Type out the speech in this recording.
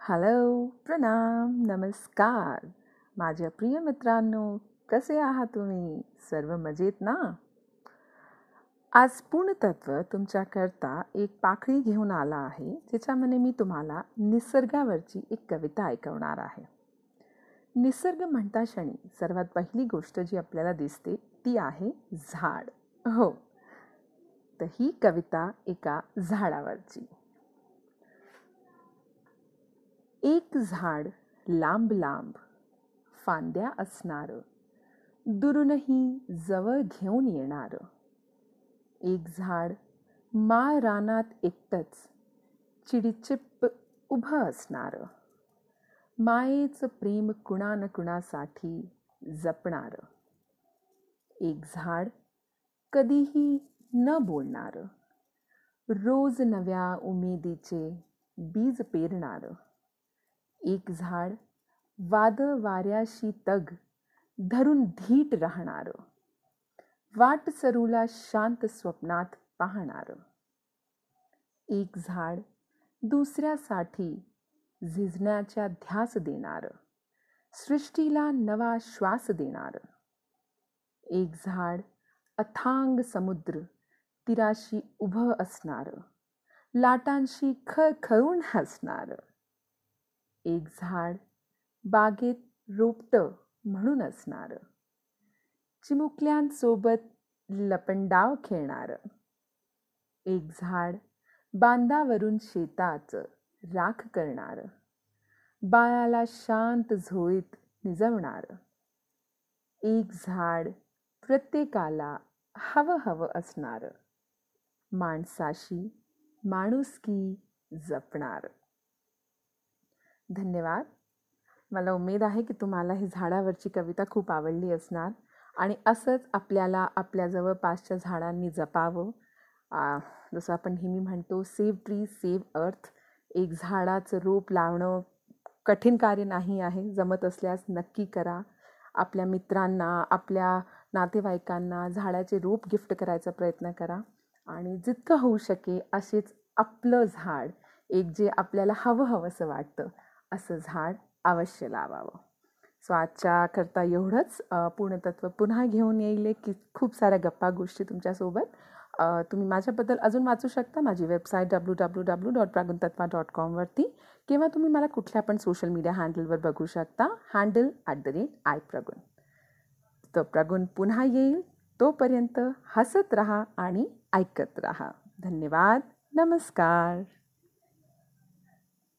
Hello प्रणाम नमस्कार. माझ्या प्रिय मित्रांनो कसे आहात तुम्ही? सर्व मजेत ना? आज पूर्णतत्व तुमच्याकरता एक पाखळी घेऊन आला आहे ज्याच्यामध्ये मी तुम्हाला निसर्गावरची एक कविता ऐकवणार आहे. निसर्ग म्हणता क्षणी सर्वात पहिली गोष्ट जी आपल्याला दिसते ती आहे झाड. हो तर ही कविता एका झाडावरची. एक झाड लांब लांब फांद्या असणारं. दुरूनही जवळ घेऊन येणारं. एक झाड माळ रानात एकटंच चिडीचिप्प उभं असणारं. मायेचं प्रेम कुणा न कुणासाठी जपणारं. एक झाड कधीही न बोलणारं. रोज नव्या उमेदीचे बीज पेरणारं. एक झाड वादळ वाऱ्याशी तग धरून धीट राहणारं. वाट सरूला शांत स्वप्नात पाहणारं. एक झाड दुसऱ्यासाठी झिजण्याच्या ध्यास देणारं. सृष्टीला नवा श्वास देणारं. एक झाड अथांग समुद्र तिराशी उभं असणारं. लाटांशी खळखळून हसणारं. एक झाड बागेत रोपटं म्हणून असणारं. चिमुकल्यांसोबत लपंडाव खेळणारं. एक झाड बांधावरून शेताचं राख करणारं. बाळाला शांत झोळीत निजवणारं. एक झाड प्रत्येकाला हवं हवं असणारं. माणसाशी माणुसकी जपणारं. धन्यवाद. मला उमेद आहे की तुम्हाला ही झाडावरची कविता खूप आवडली असणार आणि असंच आपल्याला आपल्या जवळपासच्या झाडांनी जपावं. जसं आपण नेहमी म्हणतो सेव्ह ट्री सेव्ह अर्थ एक झाडाचं रोप लावणं कठीण कार्य नाही आहे. जमत असल्यास नक्की करा. आपल्या मित्रांना आपल्या नातेवाईकांना झाडाचे रोप गिफ्ट करायचा प्रयत्न करा आणि जितकं होऊ शके असेच आपलं झाड एक जे आपल्याला हवं हवंसं वाटतं. असं झाड अवश्य लावावं. सो आजच्या करता एवढंच पूर्णतत्व पुन्हा घेऊन येईल की खूप साऱ्या गप्पा गोष्टी तुमच्यासोबत. तुम्ही माझ्याबद्दल अजून वाचू शकता माझी website W W W dot प्रागुणतत्वा dot कॉमवरती किंवा तुम्ही मला कुठल्या पण सोशल मीडिया हँडलवर बघू शकता. Handle at the rate I Pragun तर प्रगुन पुन्हा येईल. तोपर्यंत हसत राहा आणि ऐकत राहा. धन्यवाद. नमस्कार.